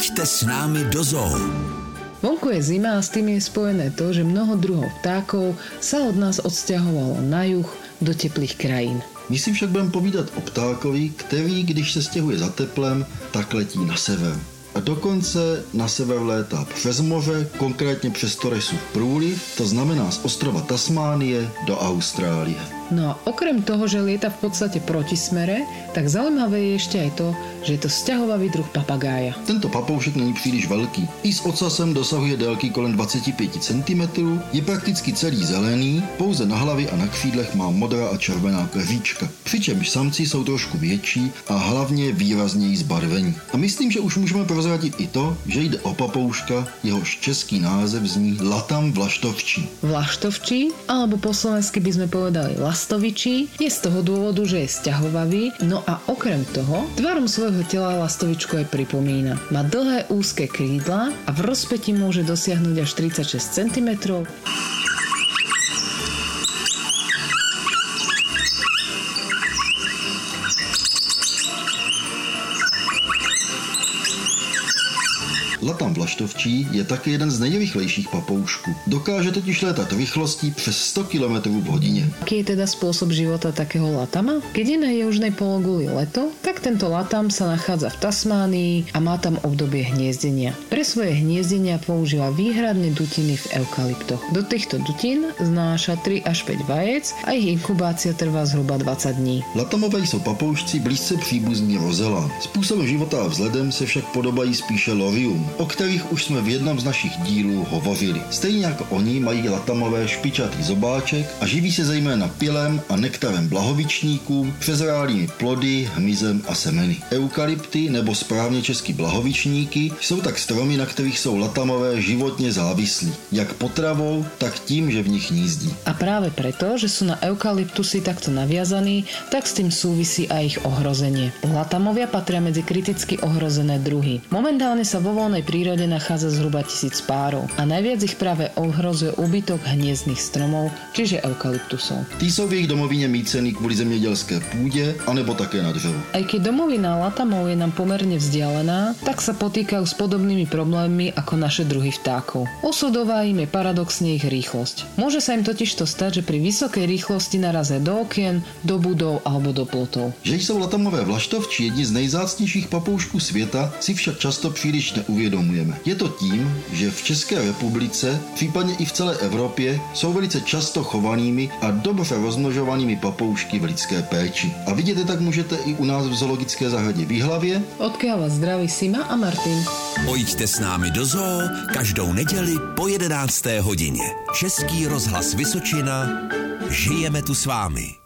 Pojďte s námi do zoo. Vonku je zima a s tým je spojené to, že mnoho druhov vtákov sa od nás odsťahovalo na juh do teplých krajín. My si však budeme povídat o ptákovi, který, když se stěhuje za teplem, tak letí na sever. A dokonce na sever létá přes moře, konkrétně přes Toresu průliv, to znamená z ostrova Tasmánie do Austrálie. No a okrem toho, že lieta v podstate proti smere, tak zaujímavé je ešte aj to, že je to sťahovavý druh papagája. Tento papoušek není příliš velký. I s ocasem dosahuje délky kolem 25 cm, je prakticky celý zelený, pouze na hlavě a na křídlech má modrá a červená keříčka. Přičemž samci jsou trošku větší a hlavně výrazněji zbarvení. A myslím, že už můžeme prozradit i to, že jde o papouška, jehož český název zní Latam vlaštovčí. Vlaštovčí, alebo po slovensky by sme povedali las lastovičí je z toho dôvodu, že je sťahovavý, no a okrem toho tvarom svojho tela lastovičku aj pripomína. Má dlhé úzke krídla a v rozpeti môže dosiahnuť až 36 cm. Latam vlaštovčí je také jeden z nejrychlejších papoušků. Dokáže totiž létat rychlostí přes 100 km v hodině. Aký je teda spôsob života takého latama? Keď je na južnej pologuli leto, tak tento latam sa nachádza v Tasmánii a má tam obdobie hniezdenia. Pre svoje hniezdenia používa výhradne dutiny v eukalyptoch. Do týchto dutín znáša 3 až 5 vajec a ich inkubácia trvá zhruba 20 dní. Latamové jsou papoušci blízce příbuzní rozela. Způsobem života a vzhledem se však podobají spíše lovium o kterých už jsme v jednom z našich dílů hovořili. Stejně jako oni mají latamové špičatý zobáček a živí se zejména pilem a nektarem blahovičníků, přezrálými plody, hmyzem a semeny. Eukalypty nebo správně česky blahovičníky jsou tak stromy, na kterých jsou latamové životně závislí, jak potravou, tak tím, že v nich hnízdí. A práve preto, že sú na eukalyptusy takto naviazaní, tak s tým súvisí aj ich ohrozenie. Latamovia patria medzi kriticky ohrozené druhy. Momentálne sa vo voľnej prírode nachádza zhruba tisíc párov a najviac ich práve ohrozuje úbytok hniezdných stromov, čiže eukalyptusov. Tí jsou v jejich domovině mícený kvůli zemědělské půdě anebo také na dřevu. Aj keď domovina Latamov je nám pomerne vzdialená, tak sa potýkajú s podobnými problémmi ako naše druhy vtákov. Osudová im je paradoxne ich rýchlosť. Môže sa im totiž to stať, že pri vysokej rýchlosti narazia do okien, do budov alebo do plotov. Že jsou latamové vlaštovči jedni z nejzácnějších papoušků světa, si však často příliš neuvědomujeme. Je to tím, že v České republice, případně i v celé Evropě, jsou velice často chovanými a dobře rozmnožovanými papoušky v lidské péči. A vidět je tak můžete i u nás v zoologické zahradě v Jihlavě, Odkiaľ vás zdraví Sima a Martin. Pojďte s námi do zoo každou neděli po 11. hodině. Český rozhlas Vysočina. Žijeme tu s vámi.